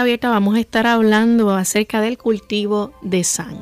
Abierta vamos a estar hablando acerca del cultivo de sangre.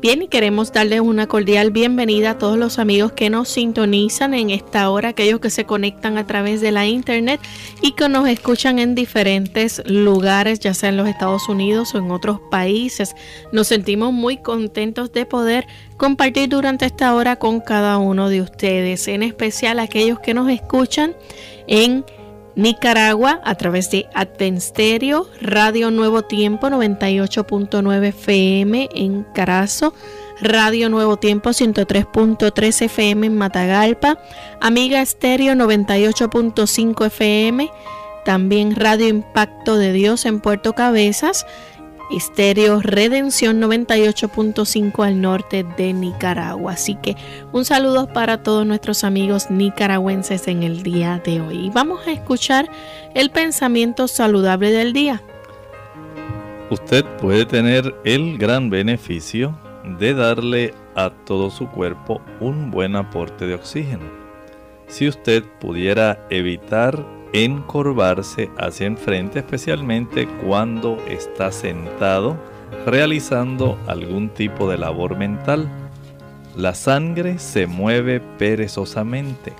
Bien, y queremos darles una cordial bienvenida a todos los amigos que nos sintonizan en esta hora, aquellos que se conectan a través de la internet y que nos escuchan en diferentes lugares, ya sea en los Estados Unidos o en otros países. Nos sentimos muy contentos de poder compartir durante esta hora con cada uno de ustedes, en especial aquellos que nos escuchan en Nicaragua a través de Advensterio, Radio Nuevo Tiempo 98.9 FM en Carazo, Radio Nuevo Tiempo 103.3 FM en Matagalpa, Amiga Estéreo 98.5 FM, también Radio Impacto de Dios en Puerto Cabezas Estéreo Redención 98.5 al norte de Nicaragua. Así que un saludo para todos nuestros amigos nicaragüenses en el día de hoy. Vamos a escuchar el pensamiento saludable del día. Usted puede tener el gran beneficio de darle a todo su cuerpo un buen aporte de oxígeno. Si usted pudiera evitar encorvarse hacia enfrente, especialmente cuando está sentado realizando algún tipo de labor mental. La sangre se mueve perezosamente.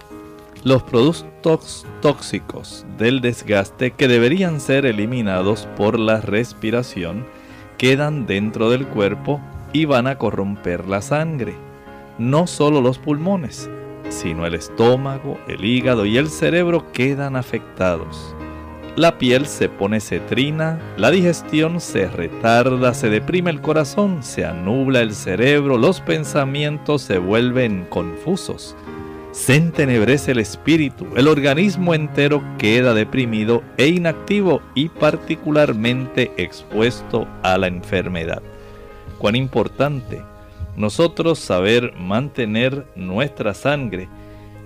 Los productos tóxicos del desgaste que deberían ser eliminados por la respiración quedan dentro del cuerpo y van a corromper la sangre. No solo los pulmones, sino el estómago, el hígado y el cerebro quedan afectados. La piel se pone cetrina, la digestión se retarda, se deprime el corazón, se anubla el cerebro, los pensamientos se vuelven confusos, se entenebrece el espíritu, el organismo entero queda deprimido e inactivo y particularmente expuesto a la enfermedad. Cuán importante nosotros saber mantener nuestra sangre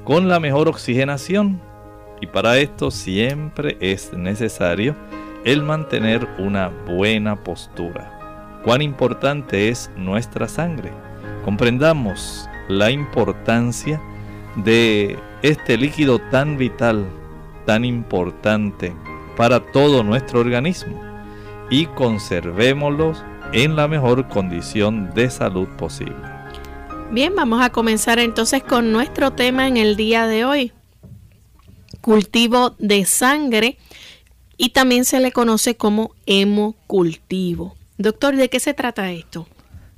con la mejor oxigenación y para esto siempre es necesario el mantener una buena postura. Cuán importante es nuestra sangre. Comprendamos la importancia de este líquido tan vital, tan importante para todo nuestro organismo y conservémoslos en la mejor condición de salud posible. Bien, vamos a comenzar entonces con nuestro tema en el día de hoy. Cultivo de sangre y también se le conoce como hemocultivo. Doctor, ¿de qué se trata esto?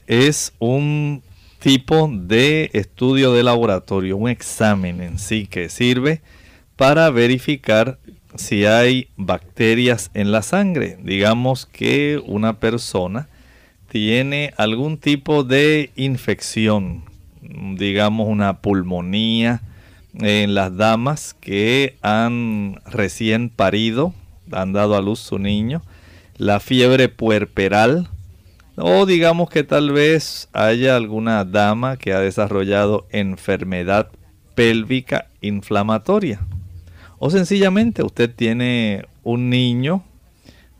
Es un tipo de estudio de laboratorio, un examen en sí que sirve para verificar si hay bacterias en la sangre. Digamos que una persona tiene algún tipo de infección, digamos una pulmonía en las damas que han recién parido, han dado a luz su niño, la fiebre puerperal, o digamos que tal vez haya alguna dama que ha desarrollado enfermedad pélvica inflamatoria. O sencillamente usted tiene un niño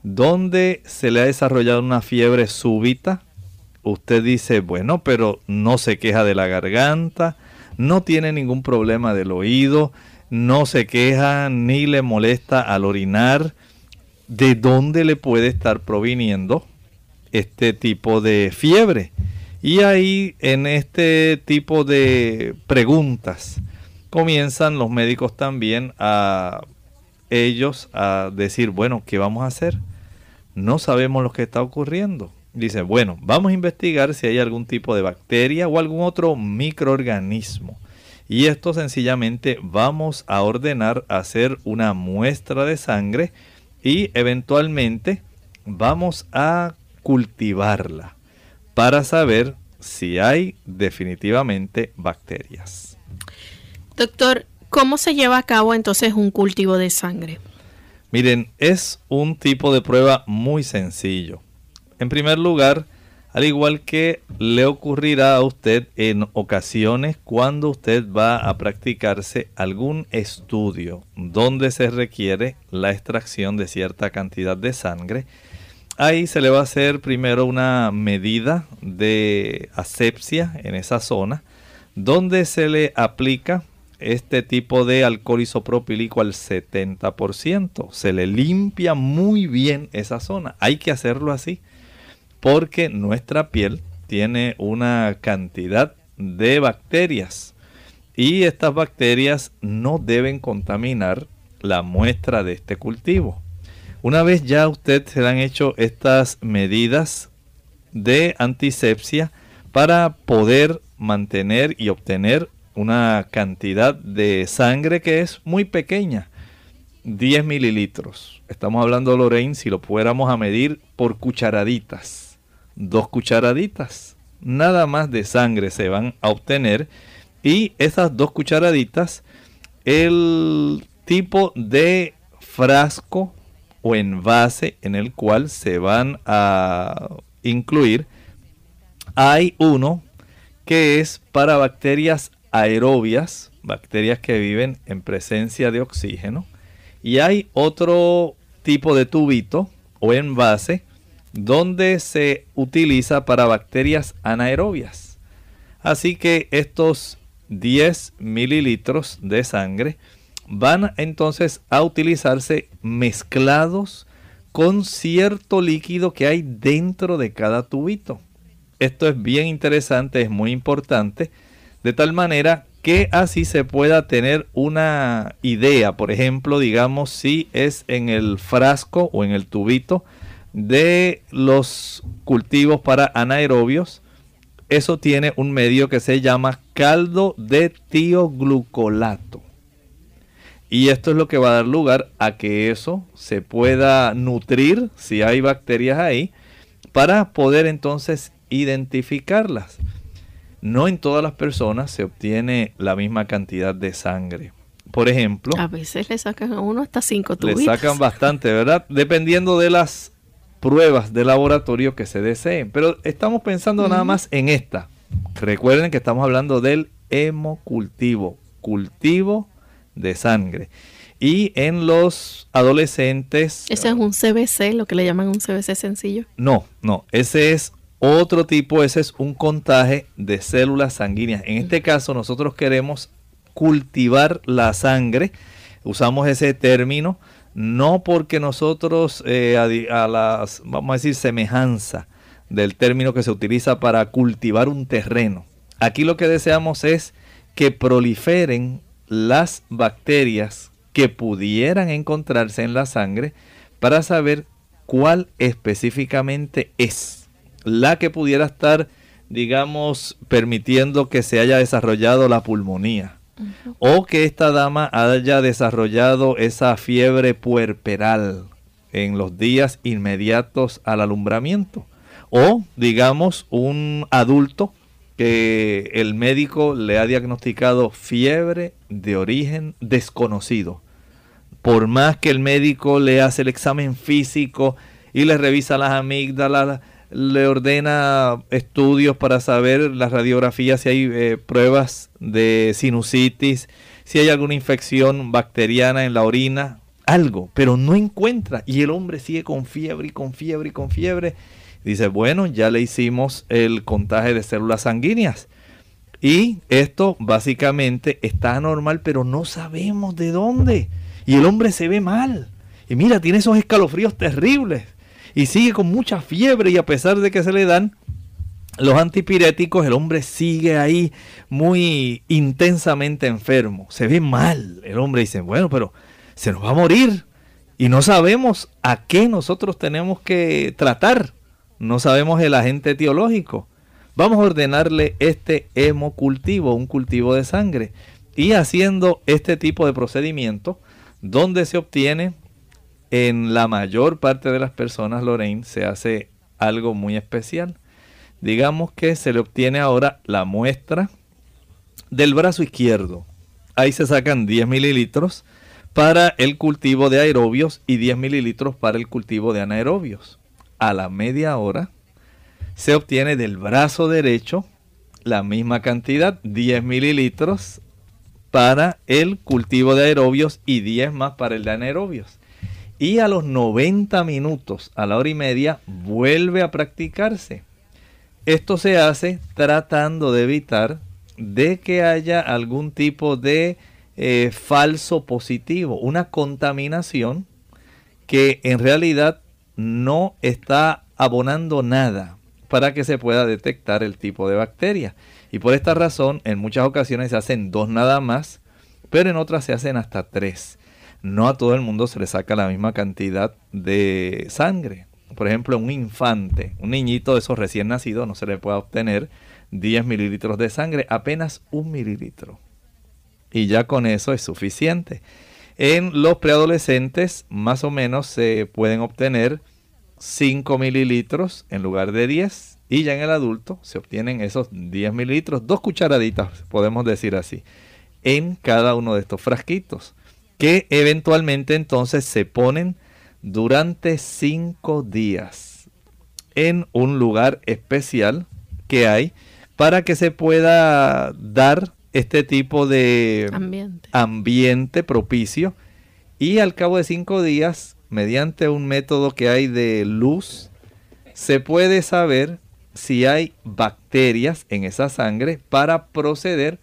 donde se le ha desarrollado una fiebre súbita. Usted dice, bueno, pero no se queja de la garganta, no tiene ningún problema del oído, no se queja ni le molesta al orinar. ¿De dónde le puede estar proviniendo este tipo de fiebre? Y ahí en este tipo de preguntas comienzan los médicos también a ellos a decir, bueno, ¿qué vamos a hacer? No sabemos lo que está ocurriendo. Dice, bueno, vamos a investigar si hay algún tipo de bacteria o algún otro microorganismo. Y esto sencillamente vamos a ordenar hacer una muestra de sangre y eventualmente vamos a cultivarla para saber si hay definitivamente bacterias. Doctor, ¿cómo se lleva a cabo entonces un cultivo de sangre? Miren, es un tipo de prueba muy sencillo. En primer lugar, al igual que le ocurrirá a usted en ocasiones cuando usted va a practicarse algún estudio donde se requiere la extracción de cierta cantidad de sangre, ahí se le va a hacer primero una medida de asepsia en esa zona, donde se le aplica este tipo de alcohol isopropílico al 70%. Se le limpia muy bien esa zona. Hay que hacerlo así porque nuestra piel tiene una cantidad de bacterias y estas bacterias no deben contaminar la muestra de este cultivo. Una vez ya usted se han hecho estas medidas de antisepsia para poder mantener y obtener una cantidad de sangre que es muy pequeña, 10 mililitros. Estamos hablando, Lorraine, si lo fuéramos a medir por cucharaditas dos cucharaditas. Nada más de sangre se van a obtener. Y esas dos cucharaditas, el tipo de frasco o envase en el cual se van a incluir, hay uno que es para bacterias aerobias, bacterias que viven en presencia de oxígeno. Y hay otro tipo de tubito o envase donde se utiliza para bacterias anaerobias. Así que estos 10 mililitros de sangre van entonces a utilizarse mezclados con cierto líquido que hay dentro de cada tubito. Esto es bien interesante, es muy importante, de tal manera que así se pueda tener una idea, por ejemplo, digamos si es en el frasco o en el tubito de los cultivos para anaerobios, eso tiene un medio que se llama caldo de tioglucolato. Y esto es lo que va a dar lugar a que eso se pueda nutrir, si hay bacterias ahí, para poder entonces identificarlas. No en todas las personas se obtiene la misma cantidad de sangre. Por ejemplo, a veces le sacan a uno hasta cinco tubitos. Le sacan bastante, ¿verdad? Dependiendo de las pruebas de laboratorio que se deseen. Pero estamos pensando nada más en esta. Recuerden que estamos hablando del hemocultivo, cultivo de sangre. Y en los adolescentes... ¿Ese es un CBC, lo que le llaman un CBC sencillo? No, no, ese es otro tipo, ese es un contaje de células sanguíneas. En este caso nosotros queremos cultivar la sangre, usamos ese término no porque nosotros eh, a, las, vamos a decir, semejanza del término que se utiliza para cultivar un terreno. Aquí lo que deseamos es que proliferen las bacterias que pudieran encontrarse en la sangre para saber cuál específicamente es la que pudiera estar, digamos, permitiendo que se haya desarrollado la pulmonía o que esta dama haya desarrollado esa fiebre puerperal en los días inmediatos al alumbramiento. O, digamos, un adulto que el médico le ha diagnosticado fiebre de origen desconocido. Por más que el médico le hace el examen físico y le revisa las amígdalas, le ordena estudios para saber las radiografías, si hay eh, pruebas de sinusitis, si hay alguna infección bacteriana en la orina, algo, pero no encuentra. Y el hombre sigue con fiebre y con fiebre y con fiebre. Dice, bueno, ya le hicimos el contagio de células sanguíneas. Y esto básicamente está anormal, pero no sabemos de dónde. Y el hombre se ve mal. Y mira, tiene esos escalofríos terribles. Y sigue con mucha fiebre y a pesar de que se le dan los antipiréticos, el hombre sigue ahí muy intensamente enfermo. Se ve mal. El hombre dice, bueno, pero se nos va a morir. Y no sabemos a qué nosotros tenemos que tratar. No sabemos el agente etiológico. Vamos a ordenarle este hemocultivo, un cultivo de sangre. Y haciendo este tipo de procedimiento, donde se obtiene en la mayor parte de las personas, Lorraine, se hace algo muy especial. Digamos que se le obtiene ahora la muestra del brazo izquierdo. Ahí se sacan 10 mililitros para el cultivo de aerobios y 10 mililitros para el cultivo de anaerobios. A la media hora se obtiene del brazo derecho la misma cantidad, 10 mililitros para el cultivo de aerobios y 10 más para el de anaerobios. Y a los 90 minutos, a la hora y media, vuelve a practicarse. Esto se hace tratando de evitar de que haya algún tipo de eh, falso positivo, una contaminación que en realidad no está abonando nada para que se pueda detectar el tipo de bacteria. Y por esta razón, en muchas ocasiones se hacen dos nada más, pero en otras se hacen hasta tres. No a todo el mundo se le saca la misma cantidad de sangre. Por ejemplo, un infante, un niñito de esos recién nacidos, no se le puede obtener 10 mililitros de sangre, apenas un mililitro y ya con eso es suficiente. En los preadolescentes más o menos se pueden obtener 5 mililitros en lugar de 10 y ya en el adulto se obtienen esos 10 mililitros, dos cucharaditas podemos decir así, en cada uno de estos frasquitos que eventualmente entonces se ponen durante 5 días en un lugar especial que hay para que se pueda dar este tipo de ambiente. propicio y al cabo de cinco días, mediante un método que hay de luz, se puede saber si hay bacterias en esa sangre para proceder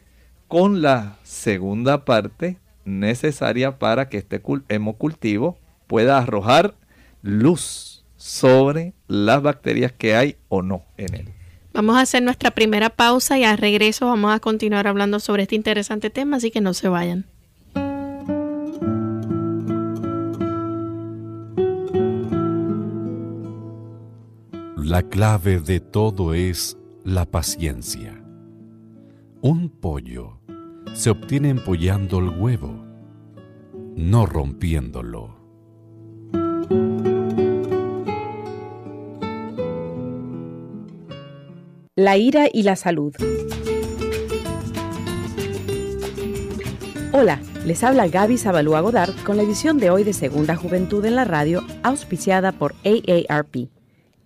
con la segunda parte necesaria para que este hemocultivo pueda arrojar luz sobre las bacterias que hay o no en él. Vamos a hacer nuestra primera pausa y al regreso vamos a continuar hablando sobre este interesante tema, así que no se vayan. La clave de todo es la paciencia. Un pollo se obtiene empollando el huevo, no rompiéndolo. La ira y la salud. Hola, les habla Gaby Zabalúa Godard con la edición de hoy de Segunda Juventud en la Radio, auspiciada por AARP.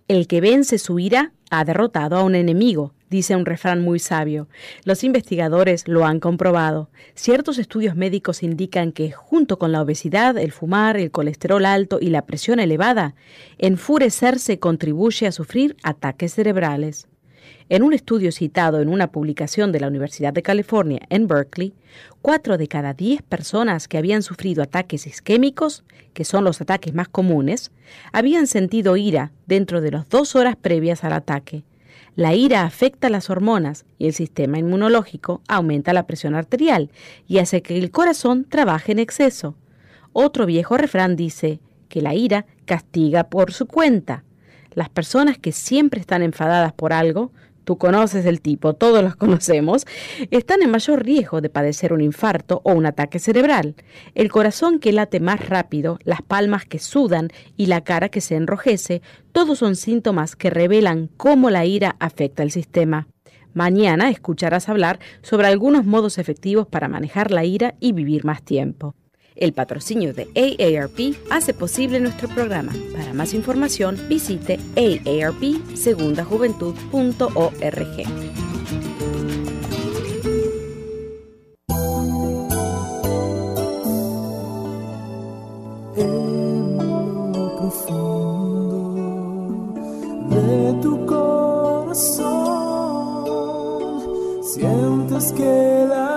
El que vence su ira ha derrotado a un enemigo, dice un refrán muy sabio. Los investigadores lo han comprobado. Ciertos estudios médicos indican que, junto con la obesidad, el fumar, el colesterol alto y la presión elevada, enfurecerse contribuye a sufrir ataques cerebrales. En un estudio citado en una publicación de la Universidad de California en Berkeley, cuatro de cada diez personas que habían sufrido ataques isquémicos, que son los ataques más comunes, habían sentido ira dentro de las dos horas previas al ataque. La ira afecta las hormonas y el sistema inmunológico aumenta la presión arterial y hace que el corazón trabaje en exceso. Otro viejo refrán dice que la ira castiga por su cuenta. Las personas que siempre están enfadadas por algo tú conoces el tipo, todos los conocemos, están en mayor riesgo de padecer un infarto o un ataque cerebral. El corazón que late más rápido, las palmas que sudan y la cara que se enrojece, todos son síntomas que revelan cómo la ira afecta el sistema. Mañana escucharás hablar sobre algunos modos efectivos para manejar la ira y vivir más tiempo. El patrocinio de AARP hace posible nuestro programa. Para más información, visite aarpsegundajuventud.org. que la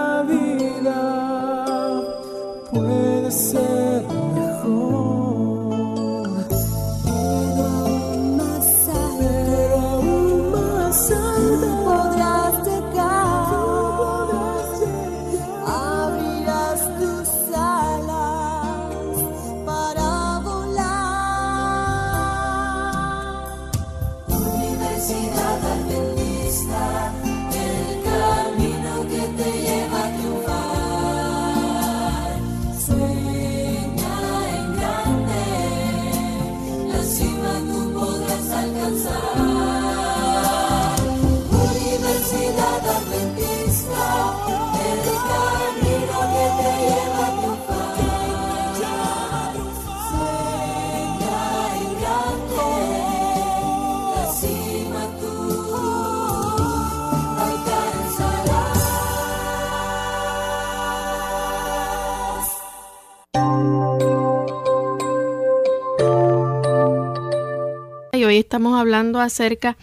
hoy estamos hablando acerca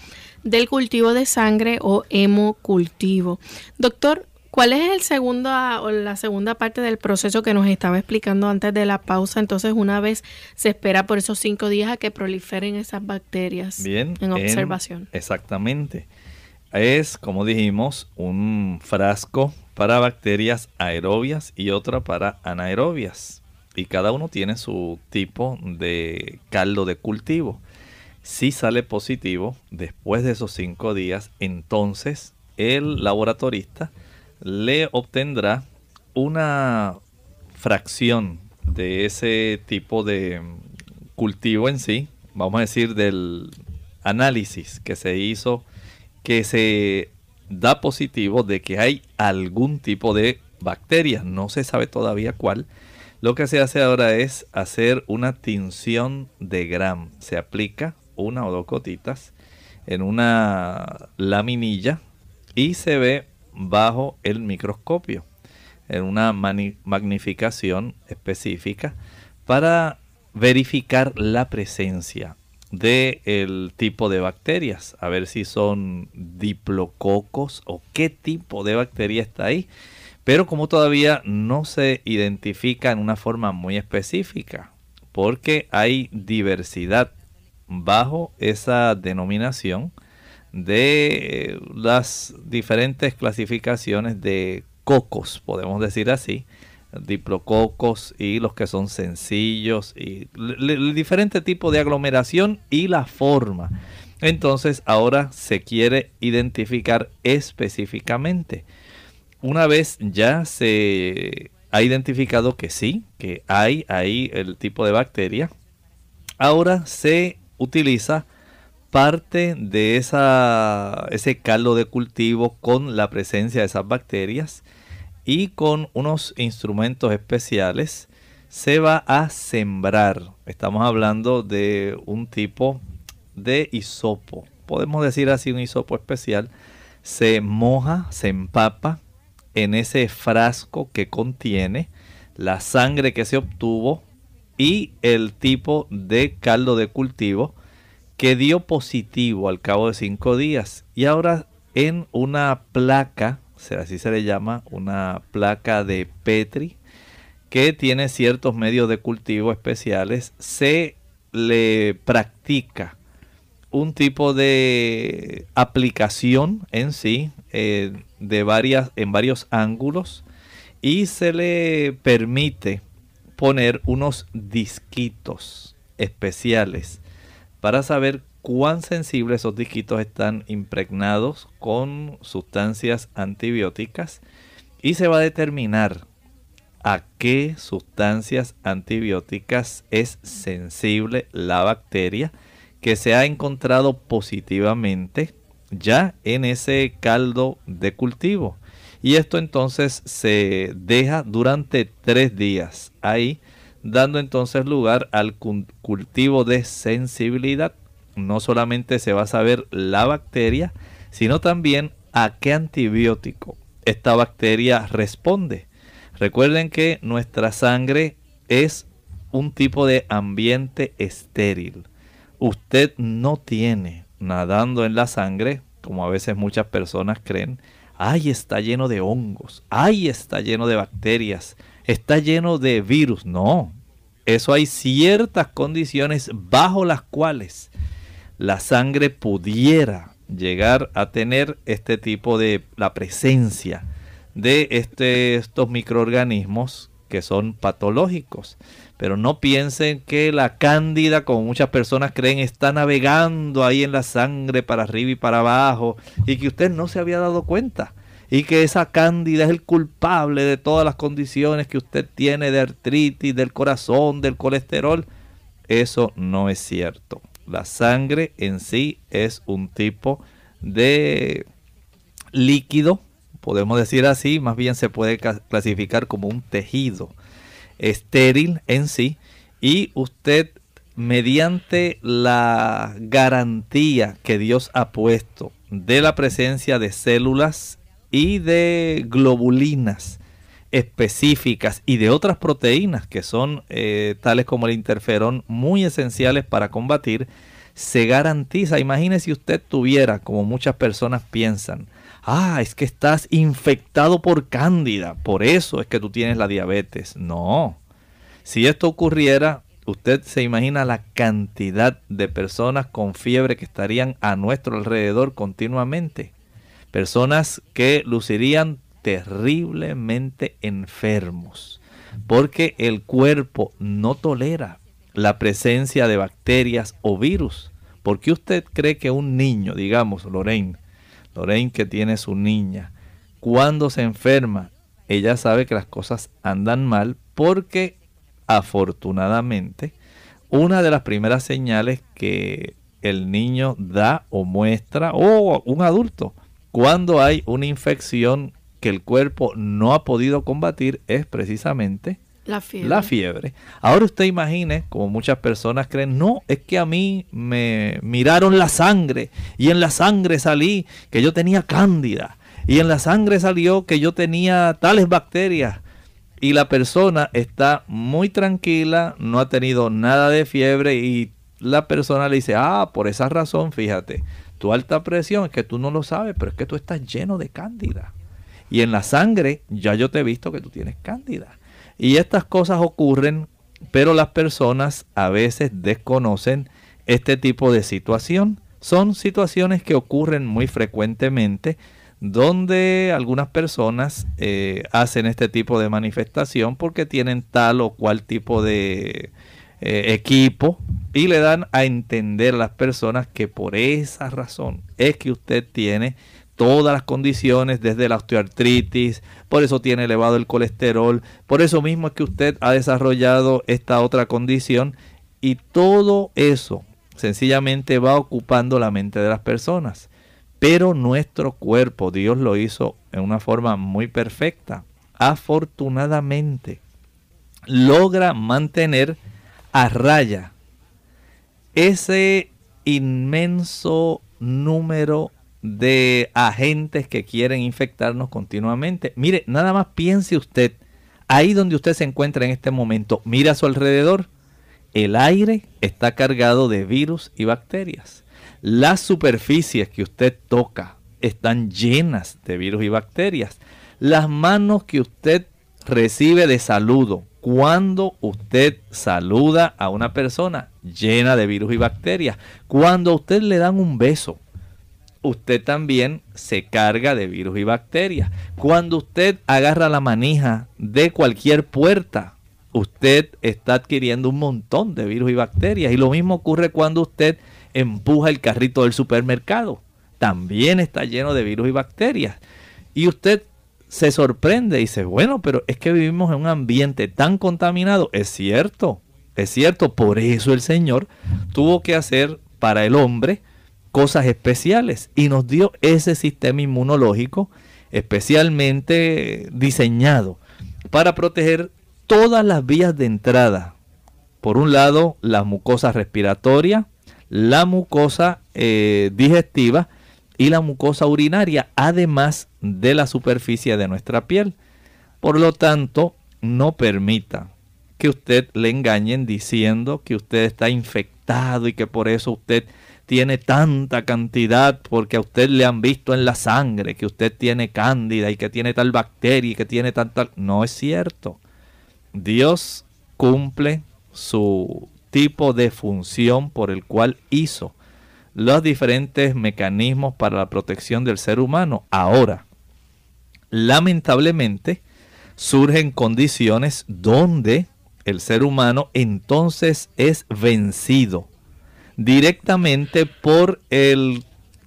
del cultivo de sangre o hemocultivo. Doctor, ¿cuál es el segundo o la segunda parte del proceso que nos estaba explicando antes de la pausa? Entonces, una vez se espera por esos cinco días a que proliferen esas bacterias Bien, en observación. exactamente. Es, como dijimos, un frasco para bacterias aerobias y otra para anaerobias. Y cada uno tiene su tipo de caldo de cultivo. Si sale positivo después de esos cinco días, entonces el laboratorista le obtendrá una fracción de ese tipo de cultivo en sí, vamos a decir del análisis que se hizo, que se da positivo de que hay algún tipo de bacteria, no se sabe todavía cuál. Lo que se hace ahora es hacer una tinción de Gram. Se aplica una o dos gotitas en una laminilla y se ve bajo el microscopio en una magnificación específica para verificar la presencia del tipo de bacterias, a ver si son diplococos o qué tipo de bacteria está ahí. Pero como todavía no se identifica en una forma muy específica, porque hay diversidad bajo esa denominación de las diferentes clasificaciones de cocos, podemos decir así, diplococos y los que son sencillos y el diferente tipo de aglomeración y la forma. Entonces ahora se quiere identificar específicamente. Una vez ya se ha identificado que sí, que hay ahí el tipo de bacteria, ahora se utiliza parte de esa, ese caldo de cultivo con la presencia de esas bacterias y con unos instrumentos especiales se va a sembrar. Estamos hablando de un tipo de hisopo. Podemos decir así un hisopo especial. Se moja, se empapa en ese frasco que contiene la sangre que se obtuvo y el tipo de caldo de cultivo que dio positivo al cabo de cinco días. Y ahora en una placa, así se le llama, una placa de Petri, que tiene ciertos medios de cultivo especiales, se le practica un tipo de aplicación en sí eh, de varias, en varios ángulos y se le permite poner unos disquitos especiales para saber cuán sensibles esos disquitos están impregnados con sustancias antibióticas y se va a determinar a qué sustancias antibióticas es sensible la bacteria que se ha encontrado positivamente ya en ese caldo de cultivo. Y esto entonces se deja durante tres días ahí, dando entonces lugar al cultivo de sensibilidad. No solamente se va a saber la bacteria, sino también a qué antibiótico esta bacteria responde. Recuerden que nuestra sangre es un tipo de ambiente estéril. Usted no tiene nadando en la sangre, como a veces muchas personas creen, ay, está lleno de hongos, ay, está lleno de bacterias, está lleno de virus. No, eso hay ciertas condiciones bajo las cuales la sangre pudiera llegar a tener este tipo de la presencia de este, estos microorganismos que son patológicos. Pero no piensen que la cándida, como muchas personas creen, está navegando ahí en la sangre para arriba y para abajo y que usted no se había dado cuenta. Y que esa cándida es el culpable de todas las condiciones que usted tiene de artritis, del corazón, del colesterol. Eso no es cierto. La sangre en sí es un tipo de líquido, podemos decir así, más bien se puede clasificar como un tejido estéril en sí y usted mediante la garantía que Dios ha puesto de la presencia de células y de globulinas específicas y de otras proteínas que son eh, tales como el interferón muy esenciales para combatir, se garantiza, imagine si usted tuviera, como muchas personas piensan, ah, es que estás infectado por cándida, por eso es que tú tienes la diabetes. No, si esto ocurriera, usted se imagina la cantidad de personas con fiebre que estarían a nuestro alrededor continuamente. Personas que lucirían terriblemente enfermos, porque el cuerpo no tolera la presencia de bacterias o virus. ¿Por qué usted cree que un niño, digamos, Lorraine, Lorraine que tiene su niña, cuando se enferma, ella sabe que las cosas andan mal porque afortunadamente una de las primeras señales que el niño da o muestra o un adulto cuando hay una infección que el cuerpo no ha podido combatir es precisamente la fiebre. Ahora usted imagine, como muchas personas creen, no, es que a mí me miraron la sangre y en la sangre salí que yo tenía cándida y en la sangre salió que yo tenía tales bacterias y la persona está muy tranquila, no ha tenido nada de fiebre y la persona le dice, ah, por esa razón, fíjate, tu alta presión es que tú no lo sabes, pero es que tú estás lleno de cándida. Y en la sangre ya yo te he visto que tú tienes cándida. Y estas cosas ocurren, pero las personas a veces desconocen este tipo de situación. Son situaciones que ocurren muy frecuentemente donde algunas personas eh, hacen este tipo de manifestación porque tienen tal o cual tipo de eh, equipo y le dan a entender a las personas que por esa razón es que usted tiene todas las condiciones, desde la osteoartritis, por eso tiene elevado el colesterol, por eso mismo es que usted ha desarrollado esta otra condición y todo eso sencillamente va ocupando la mente de las personas. Pero nuestro cuerpo, Dios lo hizo en una forma muy perfecta. Afortunadamente, logra mantener a raya ese inmenso número de agentes que quieren infectarnos continuamente. Mire, nada más piense usted, ahí donde usted se encuentra en este momento, mira a su alrededor, el aire está cargado de virus y bacterias. Las superficies que usted toca están llenas de virus y bacterias. Las manos que usted recibe de saludo, cuando usted saluda a una persona llena de virus y bacterias, cuando usted le dan un beso, usted también se carga de virus y bacterias. Cuando usted agarra la manija de cualquier puerta, usted está adquiriendo un montón de virus y bacterias. Y lo mismo ocurre cuando usted empuja el carrito del supermercado. También está lleno de virus y bacterias. Y usted se sorprende y dice, bueno, pero es que vivimos en un ambiente tan contaminado. Es cierto, es cierto. Por eso el Señor tuvo que hacer para el hombre cosas especiales y nos dio ese sistema inmunológico especialmente diseñado para proteger todas las vías de entrada. Por un lado, la mucosa respiratoria, la mucosa eh, digestiva y la mucosa urinaria, además de la superficie de nuestra piel. Por lo tanto, no permita que usted le engañen diciendo que usted está infectado y que por eso usted tiene tanta cantidad porque a usted le han visto en la sangre que usted tiene cándida y que tiene tal bacteria y que tiene tanta... No es cierto. Dios cumple su tipo de función por el cual hizo los diferentes mecanismos para la protección del ser humano. Ahora, lamentablemente, surgen condiciones donde el ser humano entonces es vencido directamente por el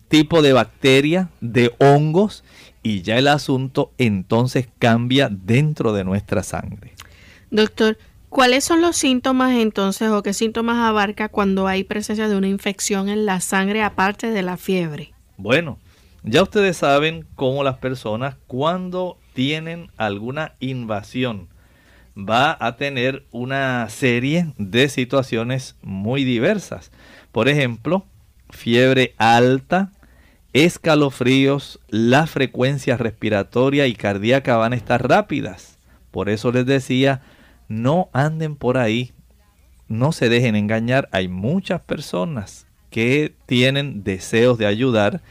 tipo de bacteria, de hongos, y ya el asunto entonces cambia dentro de nuestra sangre. Doctor, ¿cuáles son los síntomas entonces o qué síntomas abarca cuando hay presencia de una infección en la sangre aparte de la fiebre? Bueno, ya ustedes saben cómo las personas cuando tienen alguna invasión va a tener una serie de situaciones muy diversas. Por ejemplo, fiebre alta, escalofríos, la frecuencia respiratoria y cardíaca van a estar rápidas. Por eso les decía, no anden por ahí, no se dejen engañar. Hay muchas personas que tienen deseos de ayudar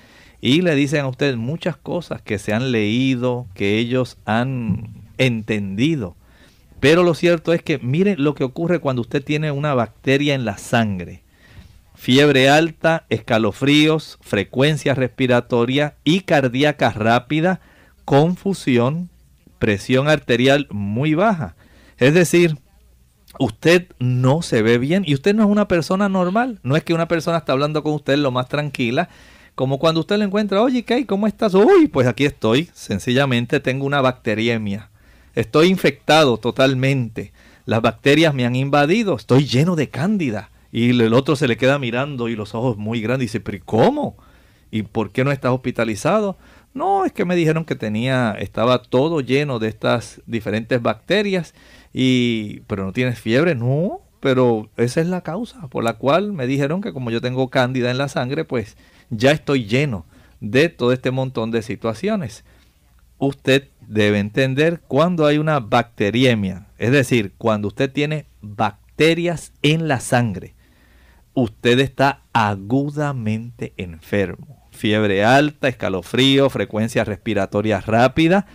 y le dicen a ustedes muchas cosas que se han leído, que ellos han entendido. Pero lo cierto es que miren lo que ocurre cuando usted tiene una bacteria en la sangre fiebre alta, escalofríos, frecuencia respiratoria y cardíaca rápida, confusión, presión arterial muy baja. Es decir, usted no se ve bien y usted no es una persona normal. No es que una persona está hablando con usted lo más tranquila, como cuando usted le encuentra, oye, ¿qué? ¿Cómo estás? Uy, pues aquí estoy. Sencillamente tengo una bacteriemia. Estoy infectado totalmente. Las bacterias me han invadido. Estoy lleno de cándida. Y el otro se le queda mirando y los ojos muy grandes y dice, pero ¿cómo? ¿Y por qué no estás hospitalizado? No, es que me dijeron que tenía, estaba todo lleno de estas diferentes bacterias y, pero no tienes fiebre, no, pero esa es la causa por la cual me dijeron que como yo tengo cándida en la sangre, pues ya estoy lleno de todo este montón de situaciones. Usted debe entender cuando hay una bacteriemia, es decir, cuando usted tiene bacterias en la sangre usted está agudamente enfermo. Fiebre alta, escalofrío, frecuencia respiratoria rápida,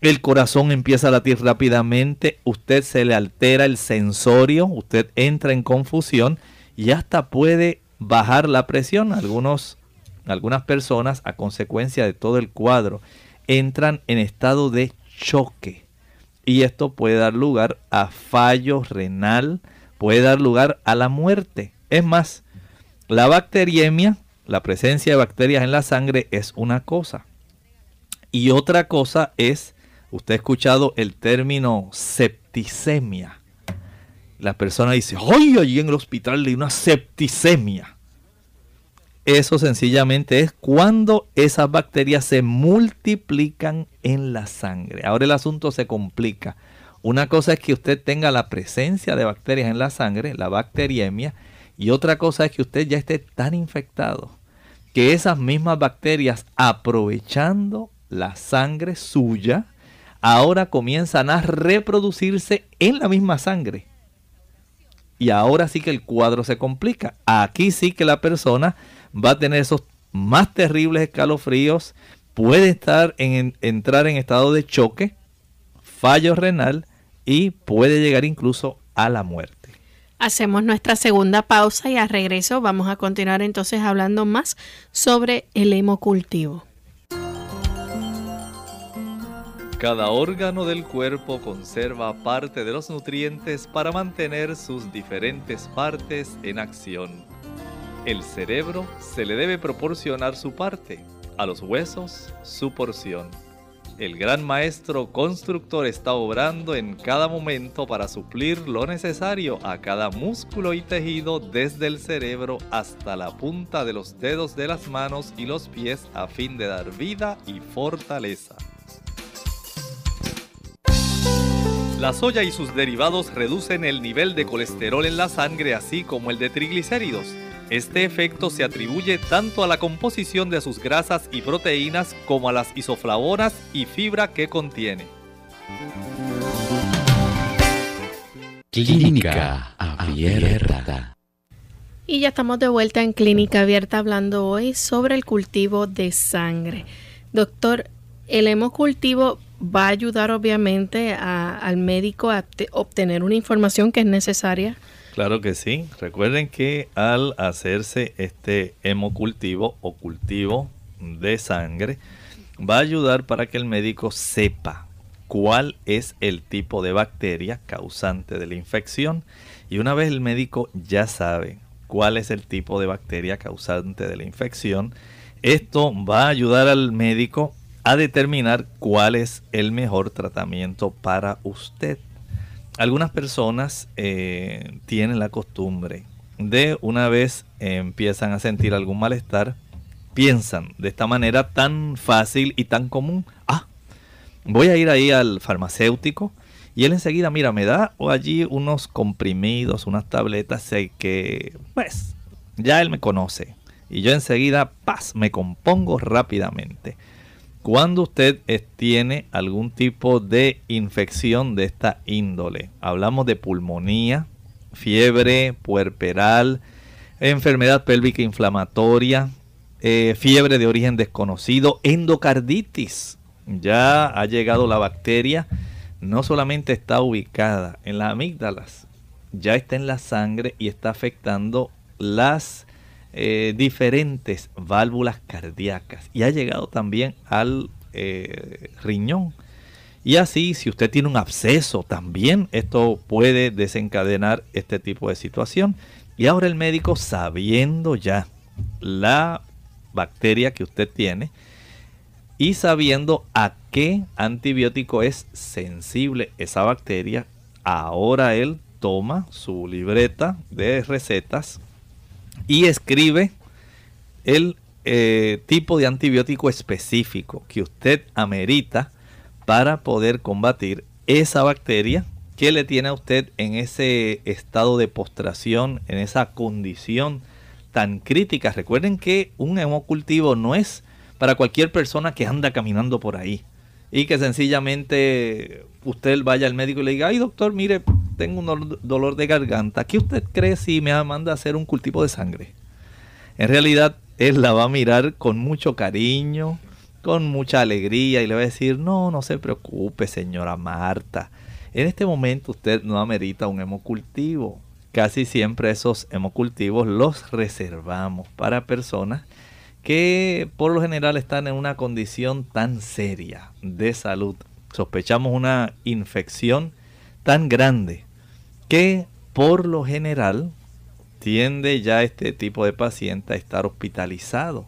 el corazón empieza a latir rápidamente, usted se le altera el sensorio, usted entra en confusión y hasta puede bajar la presión. Algunos, algunas personas, a consecuencia de todo el cuadro, entran en estado de choque. Y esto puede dar lugar a fallo renal, puede dar lugar a la muerte. Es más, la bacteriemia, la presencia de bacterias en la sangre es una cosa. Y otra cosa es, usted ha escuchado el término septicemia. La persona dice, ¡ay, allí en el hospital hay una septicemia! Eso sencillamente es cuando esas bacterias se multiplican en la sangre. Ahora el asunto se complica. Una cosa es que usted tenga la presencia de bacterias en la sangre, la bacteriemia, y otra cosa es que usted ya esté tan infectado que esas mismas bacterias, aprovechando la sangre suya, ahora comienzan a reproducirse en la misma sangre. Y ahora sí que el cuadro se complica. Aquí sí que la persona va a tener esos más terribles escalofríos, puede estar en, entrar en estado de choque, fallo renal y puede llegar incluso a la muerte. Hacemos nuestra segunda pausa y a regreso vamos a continuar entonces hablando más sobre el hemocultivo. Cada órgano del cuerpo conserva parte de los nutrientes para mantener sus diferentes partes en acción. El cerebro se le debe proporcionar su parte, a los huesos su porción el gran maestro constructor está obrando en cada momento para suplir lo necesario a cada músculo y tejido desde el cerebro hasta la punta de los dedos de las manos y los pies a fin de dar vida y fortaleza. La soya y sus derivados reducen el nivel de colesterol en la sangre así como el de triglicéridos este efecto se atribuye tanto a la composición de sus grasas y proteínas como a las isoflavonas y fibra que contiene. Clínica Abierta. Y ya estamos de vuelta en Clínica Abierta hablando hoy sobre el cultivo de sangre. Doctor, el hemocultivo va a ayudar obviamente al médico a obtener una información que es necesaria. Claro que sí. Recuerden que al hacerse este hemocultivo o cultivo de sangre, va a ayudar para que el médico sepa cuál es el tipo de bacteria causante de la infección. Y una vez el médico ya sabe cuál es el tipo de bacteria causante de la infección. Esto va a ayudar al médico a determinar cuál es el mejor tratamiento para usted. Algunas personas eh, tienen la costumbre de una vez empiezan a sentir algún malestar, piensan de esta manera tan fácil y tan común, ah, voy a ir ahí al farmacéutico y él enseguida, mira, me da allí unos comprimidos, unas tabletas, sé que, pues, ya él me conoce. Y yo enseguida, paz, me compongo rápidamente. Cuando usted tiene algún tipo de infección de esta índole, hablamos de pulmonía, fiebre puerperal, enfermedad pélvica inflamatoria, eh, fiebre de origen desconocido, endocarditis. Ya ha llegado la bacteria no solamente está ubicada en las amígdalas, ya está en la sangre y está afectando las eh, diferentes válvulas cardíacas y ha llegado también al eh, riñón. Y así, si usted tiene un absceso, también esto puede desencadenar este tipo de situación. Y ahora el médico, sabiendo ya la bacteria que usted tiene, y sabiendo a qué antibiótico es sensible esa bacteria, ahora él toma su libreta de recetas y escribe el eh, tipo de antibiótico específico que usted amerita para poder combatir esa bacteria que le tiene a usted en ese estado de postración, en esa condición tan crítica. Recuerden que un hemocultivo no es para cualquier persona que anda caminando por ahí y que sencillamente usted vaya al médico y le diga, ay doctor, mire, tengo un dolor de garganta, ¿qué usted cree si me manda a hacer un cultivo de sangre? En realidad, él la va a mirar con mucho cariño, con mucha alegría y le va a decir, no, no se preocupe, señora Marta. En este momento usted no amerita un hemocultivo. Casi siempre esos hemocultivos los reservamos para personas que por lo general están en una condición tan seria de salud. Sospechamos una infección tan grande que por lo general tiende ya este tipo de paciente a estar hospitalizado.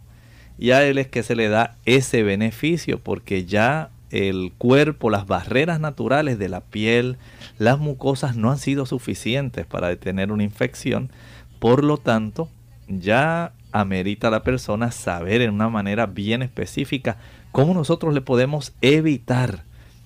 Y a él es que se le da ese beneficio porque ya el cuerpo, las barreras naturales de la piel, las mucosas no han sido suficientes para detener una infección. Por lo tanto, ya amerita a la persona saber en una manera bien específica cómo nosotros le podemos evitar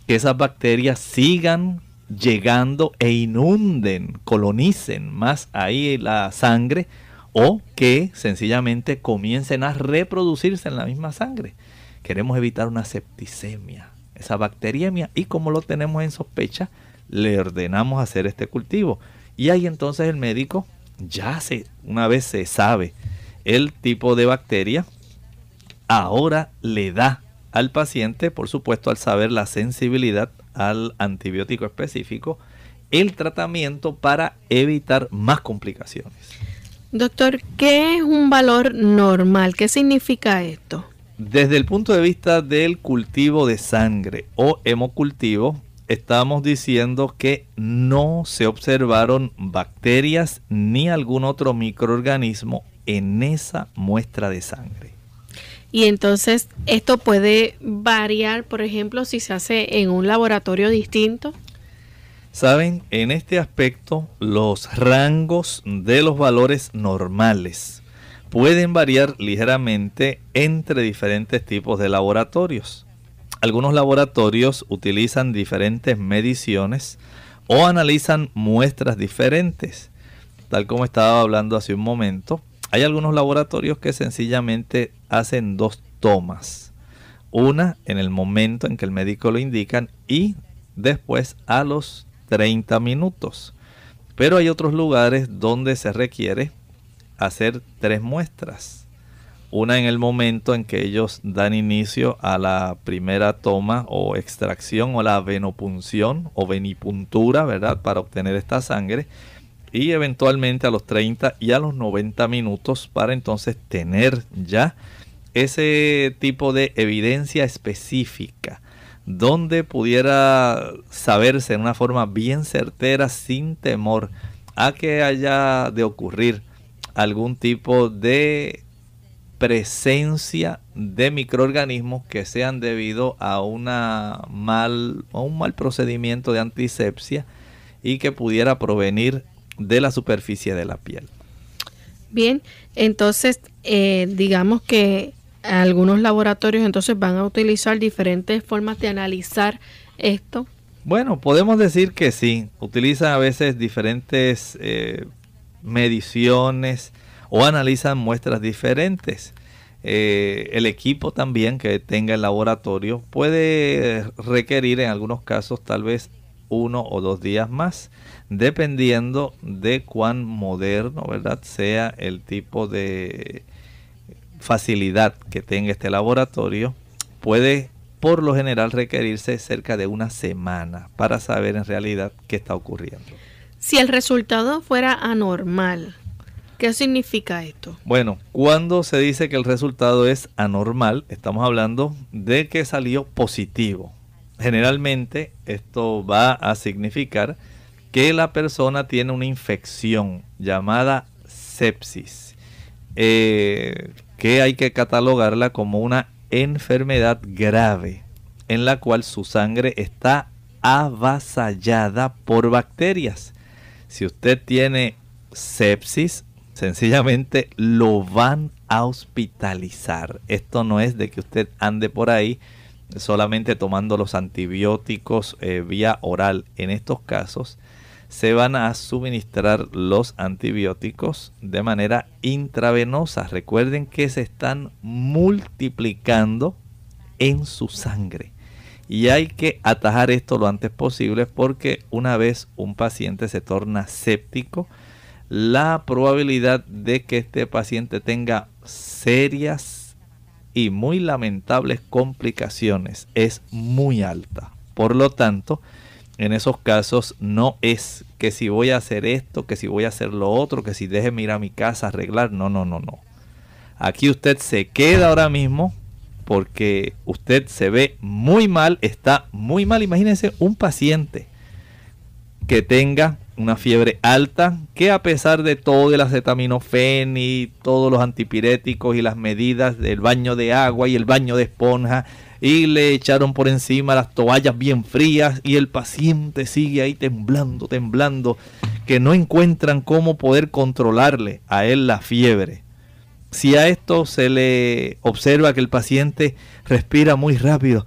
que esas bacterias sigan llegando e inunden, colonicen más ahí la sangre o que sencillamente comiencen a reproducirse en la misma sangre. Queremos evitar una septicemia, esa bacteriemia y como lo tenemos en sospecha, le ordenamos hacer este cultivo. Y ahí entonces el médico ya se, una vez se sabe el tipo de bacteria, ahora le da al paciente, por supuesto al saber la sensibilidad al antibiótico específico, el tratamiento para evitar más complicaciones. Doctor, ¿qué es un valor normal? ¿Qué significa esto? Desde el punto de vista del cultivo de sangre o hemocultivo, estamos diciendo que no se observaron bacterias ni algún otro microorganismo en esa muestra de sangre. Y entonces esto puede variar, por ejemplo, si se hace en un laboratorio distinto. Saben, en este aspecto los rangos de los valores normales pueden variar ligeramente entre diferentes tipos de laboratorios. Algunos laboratorios utilizan diferentes mediciones o analizan muestras diferentes. Tal como estaba hablando hace un momento, hay algunos laboratorios que sencillamente hacen dos tomas. Una en el momento en que el médico lo indican y después a los 30 minutos. Pero hay otros lugares donde se requiere hacer tres muestras. Una en el momento en que ellos dan inicio a la primera toma o extracción o la venopunción o venipuntura, ¿verdad? Para obtener esta sangre. Y eventualmente a los 30 y a los 90 minutos para entonces tener ya ese tipo de evidencia específica donde pudiera saberse en una forma bien certera sin temor a que haya de ocurrir algún tipo de presencia de microorganismos que sean debido a, una mal, a un mal procedimiento de antisepsia y que pudiera provenir de la superficie de la piel. Bien, entonces eh, digamos que algunos laboratorios entonces van a utilizar diferentes formas de analizar esto. Bueno, podemos decir que sí, utilizan a veces diferentes eh, mediciones o analizan muestras diferentes. Eh, el equipo también que tenga el laboratorio puede requerir en algunos casos tal vez uno o dos días más, dependiendo de cuán moderno, ¿verdad? Sea el tipo de facilidad que tenga este laboratorio, puede por lo general requerirse cerca de una semana para saber en realidad qué está ocurriendo. Si el resultado fuera anormal, ¿qué significa esto? Bueno, cuando se dice que el resultado es anormal, estamos hablando de que salió positivo. Generalmente esto va a significar que la persona tiene una infección llamada sepsis. Eh, que hay que catalogarla como una enfermedad grave en la cual su sangre está avasallada por bacterias. Si usted tiene sepsis, sencillamente lo van a hospitalizar. Esto no es de que usted ande por ahí solamente tomando los antibióticos eh, vía oral. En estos casos, se van a suministrar los antibióticos de manera intravenosa. Recuerden que se están multiplicando en su sangre. Y hay que atajar esto lo antes posible porque una vez un paciente se torna séptico, la probabilidad de que este paciente tenga serias y muy lamentables complicaciones es muy alta. Por lo tanto, en esos casos no es que si voy a hacer esto, que si voy a hacer lo otro, que si déjeme ir a mi casa a arreglar. No, no, no, no. Aquí usted se queda ahora mismo porque usted se ve muy mal, está muy mal. Imagínense un paciente que tenga una fiebre alta, que a pesar de todo el acetaminofén y todos los antipiréticos y las medidas del baño de agua y el baño de esponja y le echaron por encima las toallas bien frías y el paciente sigue ahí temblando, temblando, que no encuentran cómo poder controlarle a él la fiebre. Si a esto se le observa que el paciente respira muy rápido,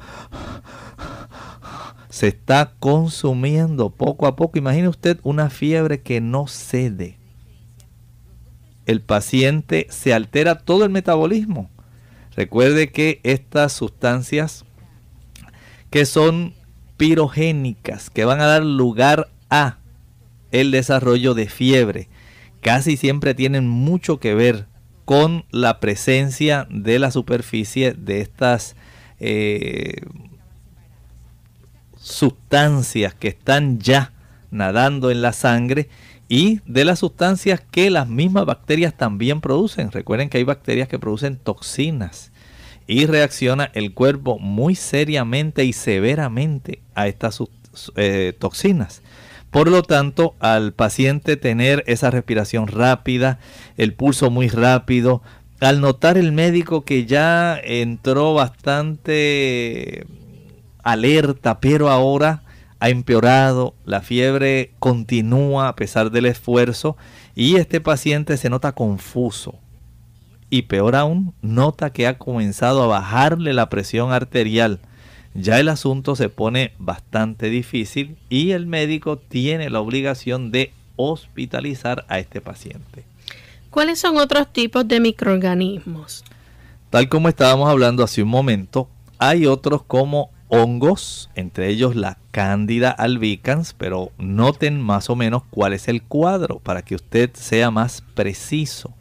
se está consumiendo poco a poco. Imagine usted una fiebre que no cede. El paciente se altera todo el metabolismo Recuerde que estas sustancias que son pirogénicas, que van a dar lugar a el desarrollo de fiebre, casi siempre tienen mucho que ver con la presencia de la superficie de estas eh, sustancias que están ya nadando en la sangre y de las sustancias que las mismas bacterias también producen. Recuerden que hay bacterias que producen toxinas y reacciona el cuerpo muy seriamente y severamente a estas eh, toxinas. Por lo tanto, al paciente tener esa respiración rápida, el pulso muy rápido, al notar el médico que ya entró bastante alerta, pero ahora ha empeorado, la fiebre continúa a pesar del esfuerzo y este paciente se nota confuso. Y peor aún, nota que ha comenzado a bajarle la presión arterial. Ya el asunto se pone bastante difícil y el médico tiene la obligación de hospitalizar a este paciente. ¿Cuáles son otros tipos de microorganismos? Tal como estábamos hablando hace un momento, hay otros como hongos, entre ellos la Cándida albicans, pero noten más o menos cuál es el cuadro para que usted sea más preciso.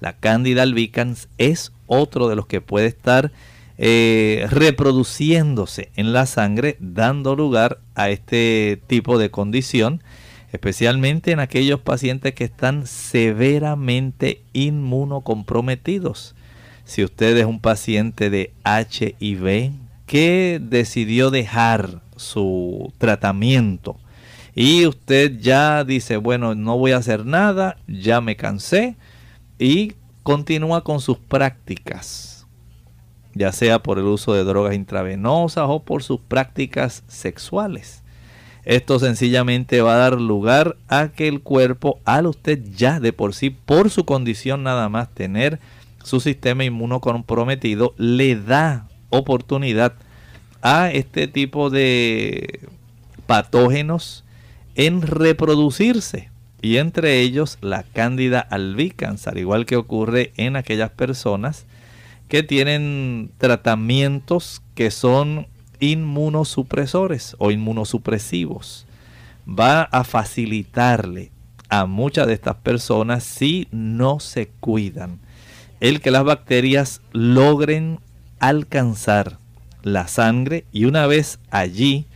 La Candida albicans es otro de los que puede estar eh, reproduciéndose en la sangre, dando lugar a este tipo de condición, especialmente en aquellos pacientes que están severamente inmunocomprometidos. Si usted es un paciente de HIV que decidió dejar su tratamiento y usted ya dice, bueno, no voy a hacer nada, ya me cansé y continúa con sus prácticas ya sea por el uso de drogas intravenosas o por sus prácticas sexuales. Esto sencillamente va a dar lugar a que el cuerpo, al usted ya de por sí, por su condición nada más tener su sistema inmuno comprometido, le da oportunidad a este tipo de patógenos en reproducirse y entre ellos la cándida albicans, al igual que ocurre en aquellas personas que tienen tratamientos que son inmunosupresores o inmunosupresivos. Va a facilitarle a muchas de estas personas si no se cuidan el que las bacterias logren alcanzar la sangre y una vez allí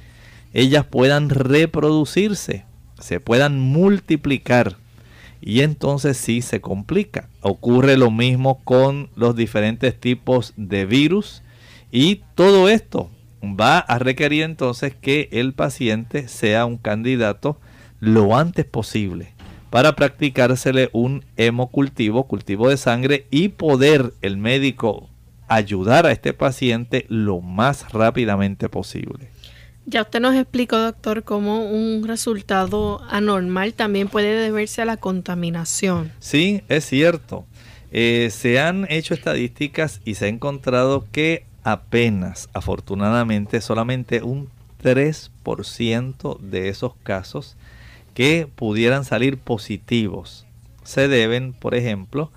ellas puedan reproducirse, se puedan multiplicar y entonces sí se complica. Ocurre lo mismo con los diferentes tipos de virus y todo esto va a requerir entonces que el paciente sea un candidato lo antes posible para practicársele un hemocultivo, cultivo de sangre y poder el médico ayudar a este paciente lo más rápidamente posible. Ya usted nos explicó, doctor, cómo un resultado anormal también puede deberse a la contaminación. Sí, es cierto. Eh, se han hecho estadísticas y se ha encontrado que apenas, afortunadamente, solamente un 3% de esos casos que pudieran salir positivos se deben, por ejemplo,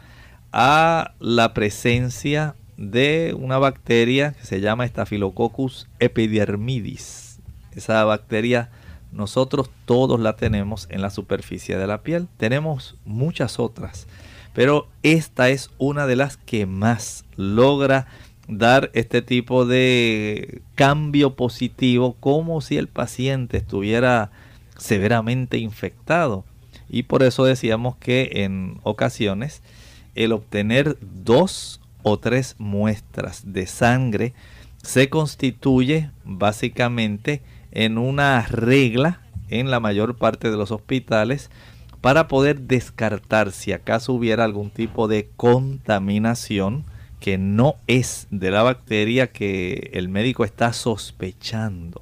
a la presencia de una bacteria que se llama Staphylococcus epidermidis esa bacteria nosotros todos la tenemos en la superficie de la piel. Tenemos muchas otras, pero esta es una de las que más logra dar este tipo de cambio positivo como si el paciente estuviera severamente infectado. Y por eso decíamos que en ocasiones el obtener dos o tres muestras de sangre se constituye básicamente en una regla en la mayor parte de los hospitales para poder descartar si acaso hubiera algún tipo de contaminación que no es de la bacteria que el médico está sospechando.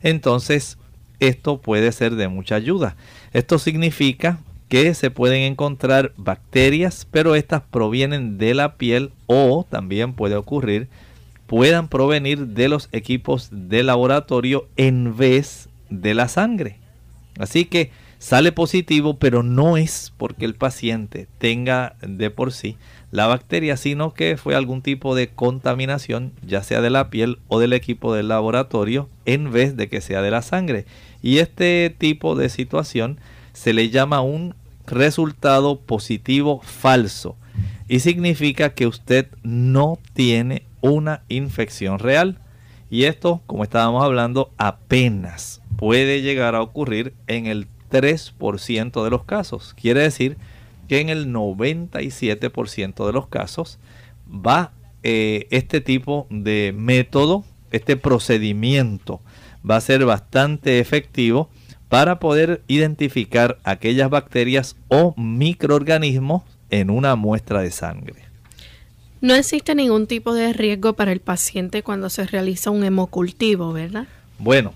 Entonces, esto puede ser de mucha ayuda. Esto significa que se pueden encontrar bacterias, pero estas provienen de la piel o también puede ocurrir puedan provenir de los equipos de laboratorio en vez de la sangre. Así que sale positivo, pero no es porque el paciente tenga de por sí la bacteria, sino que fue algún tipo de contaminación, ya sea de la piel o del equipo del laboratorio, en vez de que sea de la sangre. Y este tipo de situación se le llama un resultado positivo falso y significa que usted no tiene una infección real. Y esto, como estábamos hablando, apenas puede llegar a ocurrir en el 3% de los casos. Quiere decir que en el 97% de los casos va eh, este tipo de método, este procedimiento va a ser bastante efectivo para poder identificar aquellas bacterias o microorganismos en una muestra de sangre. No existe ningún tipo de riesgo para el paciente cuando se realiza un hemocultivo, ¿verdad? Bueno,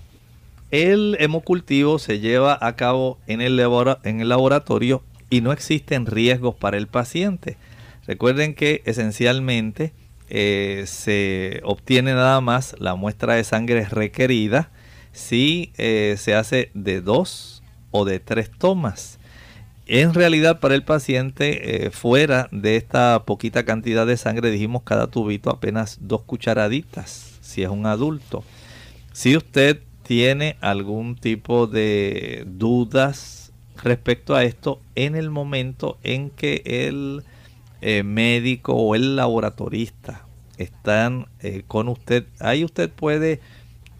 el hemocultivo se lleva a cabo en el, en el laboratorio y no existen riesgos para el paciente. Recuerden que esencialmente eh, se obtiene nada más la muestra de sangre requerida si eh, se hace de dos o de tres tomas. En realidad para el paciente, eh, fuera de esta poquita cantidad de sangre, dijimos cada tubito apenas dos cucharaditas, si es un adulto. Si usted tiene algún tipo de dudas respecto a esto, en el momento en que el eh, médico o el laboratorista están con usted, ahí usted puede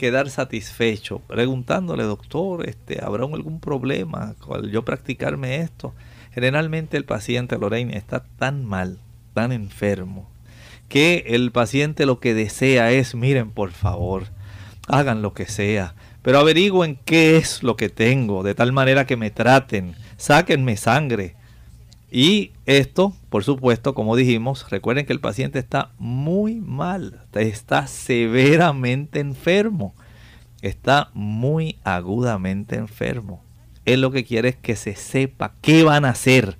quedar satisfecho preguntándole, doctor, este, ¿habrá algún problema al yo practicarme esto? Generalmente el paciente, Lorraine, está tan mal, tan enfermo, que el paciente lo que desea es, miren, por favor, hagan lo que sea, pero averigüen qué es lo que tengo, de tal manera que me traten, sáquenme sangre. Y esto, por supuesto, como dijimos, recuerden que el paciente está muy mal, está severamente enfermo, está muy agudamente enfermo él lo que quiere es que se sepa qué van a hacer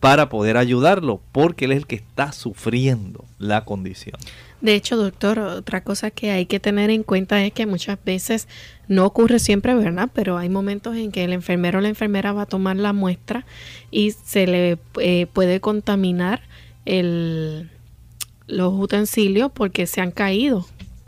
para poder ayudarlo, porque él es el que está sufriendo la condición. De hecho, doctor, otra cosa que hay que tener en cuenta es que muchas veces no ocurre siempre, ¿verdad? Pero hay momentos en que el enfermero o la enfermera va a tomar la muestra y se le eh, puede contaminar el, los utensilios porque se han caído.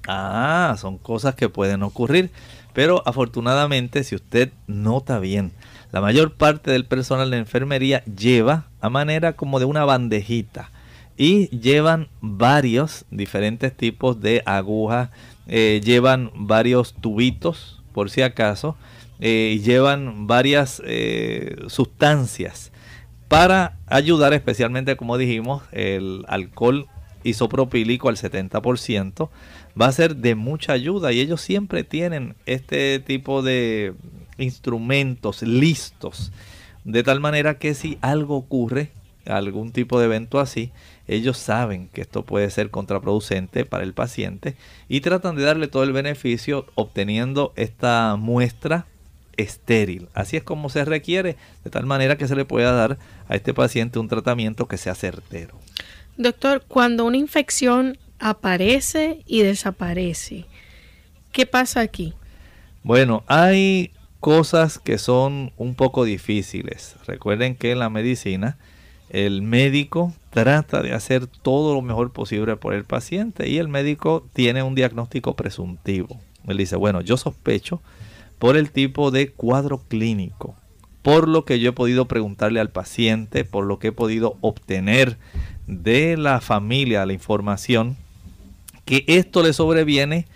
Ah, son cosas que pueden ocurrir. Pero afortunadamente, si usted nota bien, la mayor parte del personal de enfermería lleva a manera como de una bandejita y llevan varios diferentes tipos de agujas, eh, llevan varios tubitos por si acaso, eh, llevan varias eh, sustancias para ayudar especialmente como dijimos el alcohol isopropílico al 70% va a ser de mucha ayuda y ellos siempre tienen este tipo de instrumentos listos. De tal manera que si algo ocurre, algún tipo de evento así, ellos saben que esto puede ser contraproducente para el paciente y tratan de darle todo el beneficio obteniendo esta muestra estéril. Así es como se requiere, de tal manera que se le pueda dar a este paciente un tratamiento que sea certero. Doctor, cuando una infección aparece y desaparece. ¿Qué pasa aquí? Bueno, hay cosas que son un poco difíciles. Recuerden que en la medicina el médico trata de hacer todo lo mejor posible por el paciente y el médico tiene un diagnóstico presuntivo. Él dice, bueno, yo sospecho por el tipo de cuadro clínico, por lo que yo he podido preguntarle al paciente, por lo que he podido obtener de la familia la información que esto le sobreviene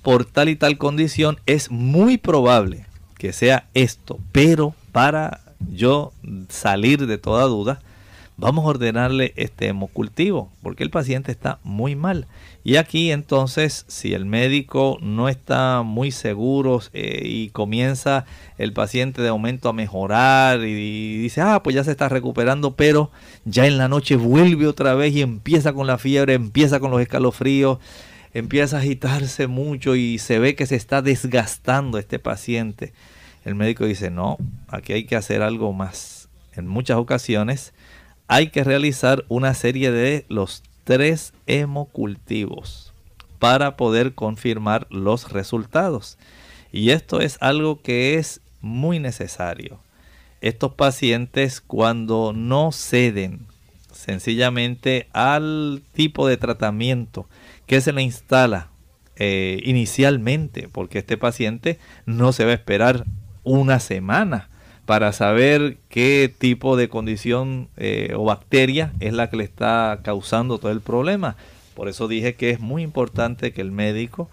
por tal y tal condición, es muy probable que sea esto. Pero para yo salir de toda duda, vamos a ordenarle este hemocultivo, porque el paciente está muy mal. Y aquí entonces, si el médico no está muy seguro eh, y comienza el paciente de momento a mejorar y dice, ah, pues ya se está recuperando, pero ya en la noche vuelve otra vez y empieza con la fiebre, empieza con los escalofríos, empieza a agitarse mucho y se ve que se está desgastando este paciente. El médico dice, no, aquí hay que hacer algo más. En muchas ocasiones hay que realizar una serie de los tres hemocultivos para poder confirmar los resultados. Y esto es algo que es muy necesario. Estos pacientes cuando no ceden sencillamente al tipo de tratamiento que se le instala eh, inicialmente, porque este paciente no se va a esperar una semana para saber qué tipo de condición eh, o bacteria es la que le está causando todo el problema. Por eso dije que es muy importante que el médico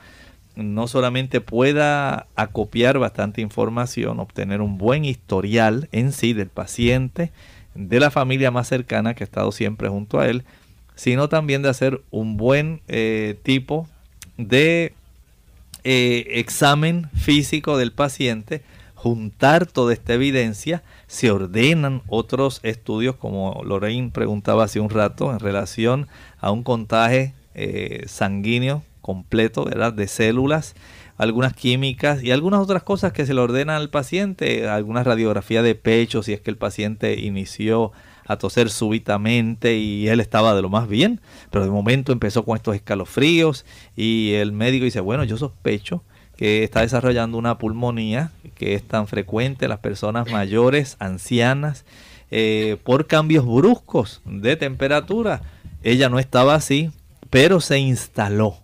no solamente pueda acopiar bastante información, obtener un buen historial en sí del paciente, de la familia más cercana que ha estado siempre junto a él, sino también de hacer un buen eh, tipo de eh, examen físico del paciente juntar toda esta evidencia, se ordenan otros estudios, como Lorraine preguntaba hace un rato, en relación a un contaje eh, sanguíneo completo ¿verdad? de células, algunas químicas y algunas otras cosas que se le ordenan al paciente, alguna radiografía de pecho, si es que el paciente inició a toser súbitamente y él estaba de lo más bien, pero de momento empezó con estos escalofríos y el médico dice, bueno, yo sospecho que está desarrollando una pulmonía que es tan frecuente en las personas mayores, ancianas, eh, por cambios bruscos de temperatura. Ella no estaba así, pero se instaló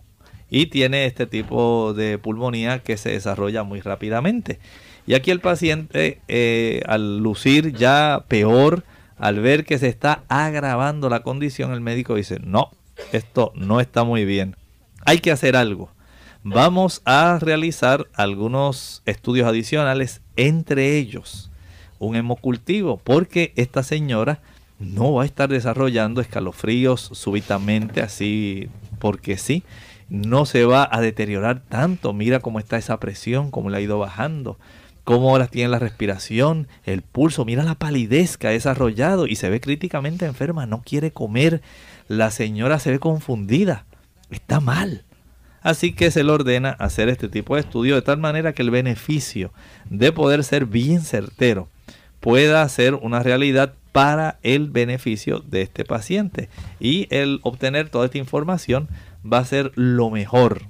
y tiene este tipo de pulmonía que se desarrolla muy rápidamente. Y aquí el paciente, eh, al lucir ya peor, al ver que se está agravando la condición, el médico dice, no, esto no está muy bien. Hay que hacer algo. Vamos a realizar algunos estudios adicionales, entre ellos un hemocultivo, porque esta señora no va a estar desarrollando escalofríos súbitamente así porque sí. No se va a deteriorar tanto. Mira cómo está esa presión, cómo le ha ido bajando cómo ahora tiene la respiración, el pulso, mira la palidez que ha desarrollado y se ve críticamente enferma, no quiere comer, la señora se ve confundida, está mal. Así que se le ordena hacer este tipo de estudio de tal manera que el beneficio de poder ser bien certero pueda ser una realidad para el beneficio de este paciente. Y el obtener toda esta información va a ser lo mejor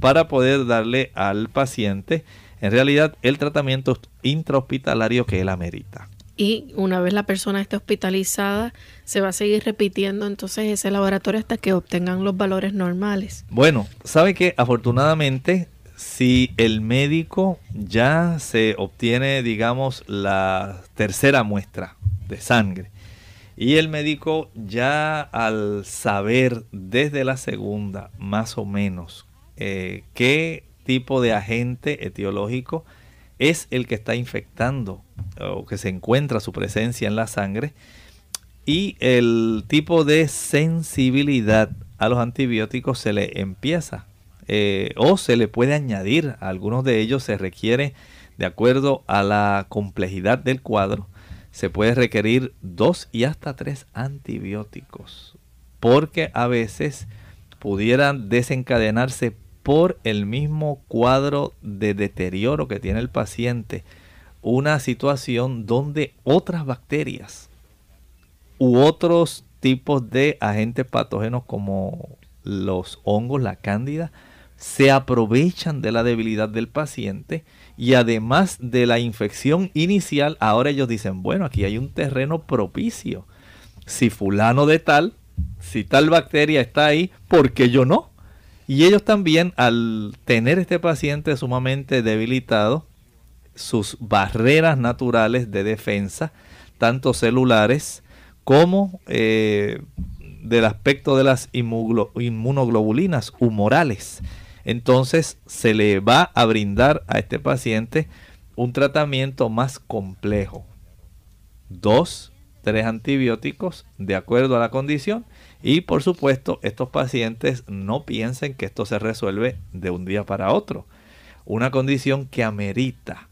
para poder darle al paciente en realidad el tratamiento intrahospitalario que él amerita. Y una vez la persona esté hospitalizada, se va a seguir repitiendo entonces ese laboratorio hasta que obtengan los valores normales. Bueno, sabe que afortunadamente si el médico ya se obtiene, digamos, la tercera muestra de sangre y el médico ya al saber desde la segunda, más o menos, eh, qué tipo de agente etiológico es el que está infectando o que se encuentra su presencia en la sangre y el tipo de sensibilidad a los antibióticos se le empieza eh, o se le puede añadir. Algunos de ellos se requiere, de acuerdo a la complejidad del cuadro, se puede requerir dos y hasta tres antibióticos porque a veces pudieran desencadenarse por el mismo cuadro de deterioro que tiene el paciente, una situación donde otras bacterias u otros tipos de agentes patógenos como los hongos, la cándida, se aprovechan de la debilidad del paciente y además de la infección inicial, ahora ellos dicen, bueno, aquí hay un terreno propicio. Si fulano de tal, si tal bacteria está ahí, ¿por qué yo no? Y ellos también, al tener este paciente sumamente debilitado, sus barreras naturales de defensa, tanto celulares como eh, del aspecto de las inmunoglobulinas humorales. Entonces se le va a brindar a este paciente un tratamiento más complejo. Dos, tres antibióticos de acuerdo a la condición y por supuesto, estos pacientes no piensen que esto se resuelve de un día para otro. Una condición que amerita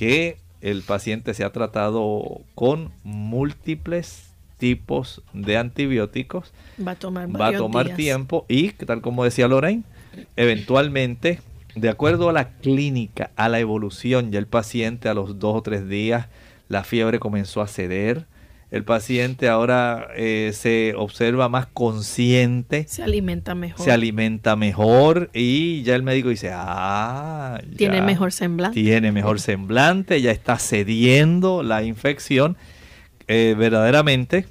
que el paciente sea tratado con múltiples tipos de antibióticos. Va a tomar, va a tomar tiempo y, tal como decía Lorraine, eventualmente, de acuerdo a la clínica, a la evolución, ya el paciente a los dos o tres días, la fiebre comenzó a ceder, el paciente ahora eh, se observa más consciente. Se alimenta mejor. Se alimenta mejor y ya el médico dice, ah, tiene mejor semblante. Tiene mejor semblante, ya está cediendo la infección. Eh, verdaderamente,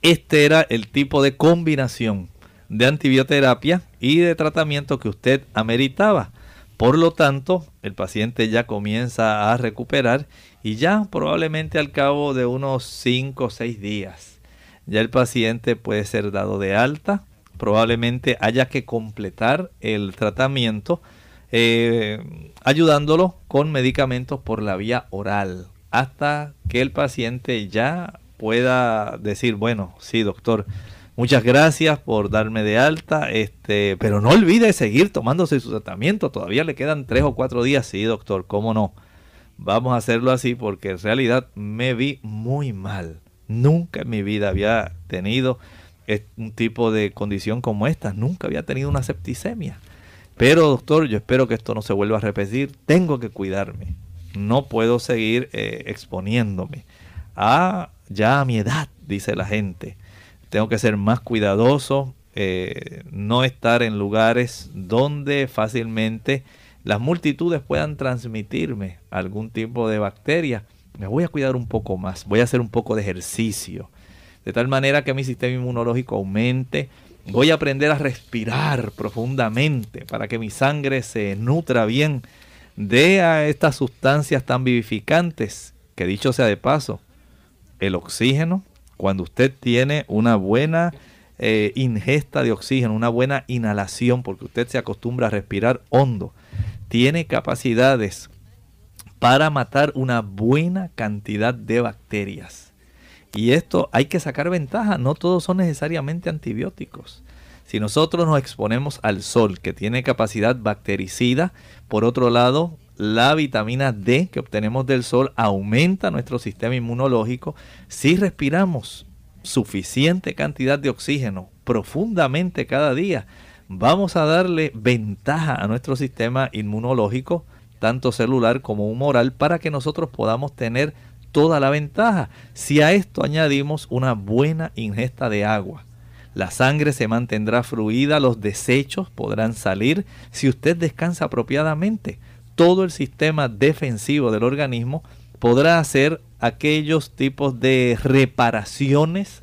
este era el tipo de combinación de antibioterapia y de tratamiento que usted ameritaba. Por lo tanto, el paciente ya comienza a recuperar y ya probablemente al cabo de unos 5 o 6 días ya el paciente puede ser dado de alta. Probablemente haya que completar el tratamiento eh, ayudándolo con medicamentos por la vía oral hasta que el paciente ya pueda decir, bueno, sí doctor, muchas gracias por darme de alta, este, pero no olvide seguir tomándose su tratamiento, todavía le quedan tres o cuatro días, sí doctor, cómo no. Vamos a hacerlo así porque en realidad me vi muy mal. Nunca en mi vida había tenido un tipo de condición como esta. Nunca había tenido una septicemia. Pero doctor, yo espero que esto no se vuelva a repetir. Tengo que cuidarme. No puedo seguir eh, exponiéndome a ya a mi edad, dice la gente. Tengo que ser más cuidadoso, eh, no estar en lugares donde fácilmente las multitudes puedan transmitirme algún tipo de bacteria, me voy a cuidar un poco más, voy a hacer un poco de ejercicio, de tal manera que mi sistema inmunológico aumente, voy a aprender a respirar profundamente para que mi sangre se nutra bien de estas sustancias tan vivificantes, que dicho sea de paso, el oxígeno, cuando usted tiene una buena eh, ingesta de oxígeno, una buena inhalación, porque usted se acostumbra a respirar hondo, tiene capacidades para matar una buena cantidad de bacterias. Y esto hay que sacar ventaja, no todos son necesariamente antibióticos. Si nosotros nos exponemos al sol, que tiene capacidad bactericida, por otro lado, la vitamina D que obtenemos del sol aumenta nuestro sistema inmunológico. Si respiramos suficiente cantidad de oxígeno profundamente cada día, vamos a darle ventaja a nuestro sistema inmunológico, tanto celular como humoral, para que nosotros podamos tener toda la ventaja. Si a esto añadimos una buena ingesta de agua, la sangre se mantendrá fluida, los desechos podrán salir si usted descansa apropiadamente. Todo el sistema defensivo del organismo podrá hacer aquellos tipos de reparaciones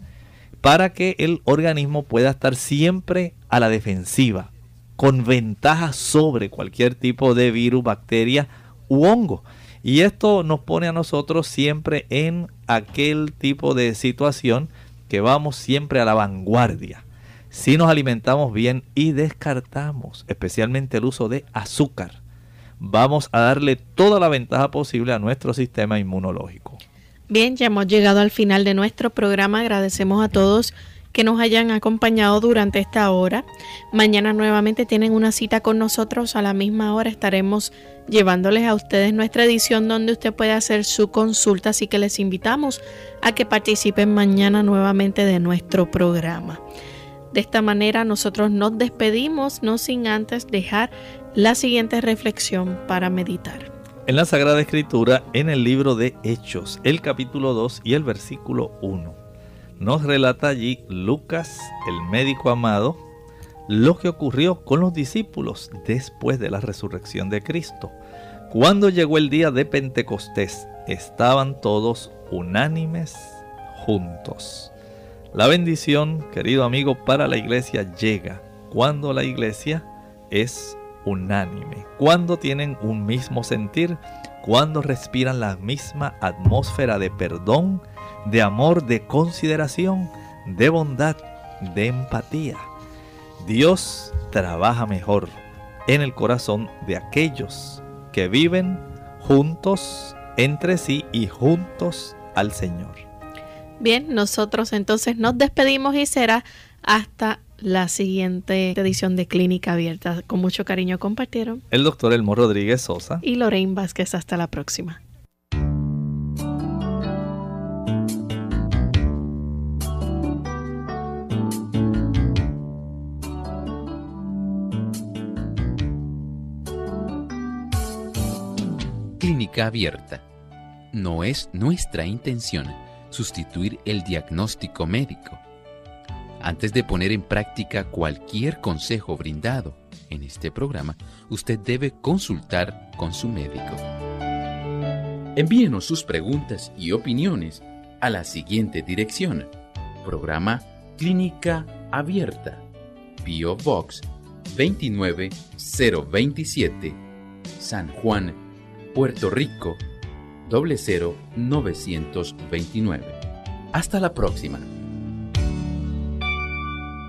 para que el organismo pueda estar siempre a la defensiva, con ventaja sobre cualquier tipo de virus, bacteria u hongo. Y esto nos pone a nosotros siempre en aquel tipo de situación que vamos siempre a la vanguardia. Si nos alimentamos bien y descartamos especialmente el uso de azúcar, vamos a darle toda la ventaja posible a nuestro sistema inmunológico. Bien, ya hemos llegado al final de nuestro programa. Agradecemos a todos que nos hayan acompañado durante esta hora. Mañana nuevamente tienen una cita con nosotros a la misma hora. Estaremos llevándoles a ustedes nuestra edición donde usted puede hacer su consulta, así que les invitamos a que participen mañana nuevamente de nuestro programa. De esta manera nosotros nos despedimos, no sin antes dejar la siguiente reflexión para meditar. En la Sagrada Escritura, en el libro de Hechos, el capítulo 2 y el versículo 1, nos relata allí Lucas, el médico amado, lo que ocurrió con los discípulos después de la resurrección de Cristo. Cuando llegó el día de Pentecostés, estaban todos unánimes juntos. La bendición, querido amigo, para la iglesia llega cuando la iglesia es unánime, cuando tienen un mismo sentir, cuando respiran la misma atmósfera de perdón, de amor, de consideración, de bondad, de empatía. Dios trabaja mejor en el corazón de aquellos que viven juntos entre sí y juntos al Señor. Bien, nosotros entonces nos despedimos y será hasta la siguiente edición de Clínica Abierta. Con mucho cariño compartieron el doctor Elmo Rodríguez Sosa y Lorraine Vázquez. Hasta la próxima. Clínica Abierta. No es nuestra intención sustituir el diagnóstico médico antes de poner en práctica cualquier consejo brindado en este programa, usted debe consultar con su médico. Envíenos sus preguntas y opiniones a la siguiente dirección. Programa Clínica Abierta. Bio Box 29027. San Juan, Puerto Rico 00929. Hasta la próxima.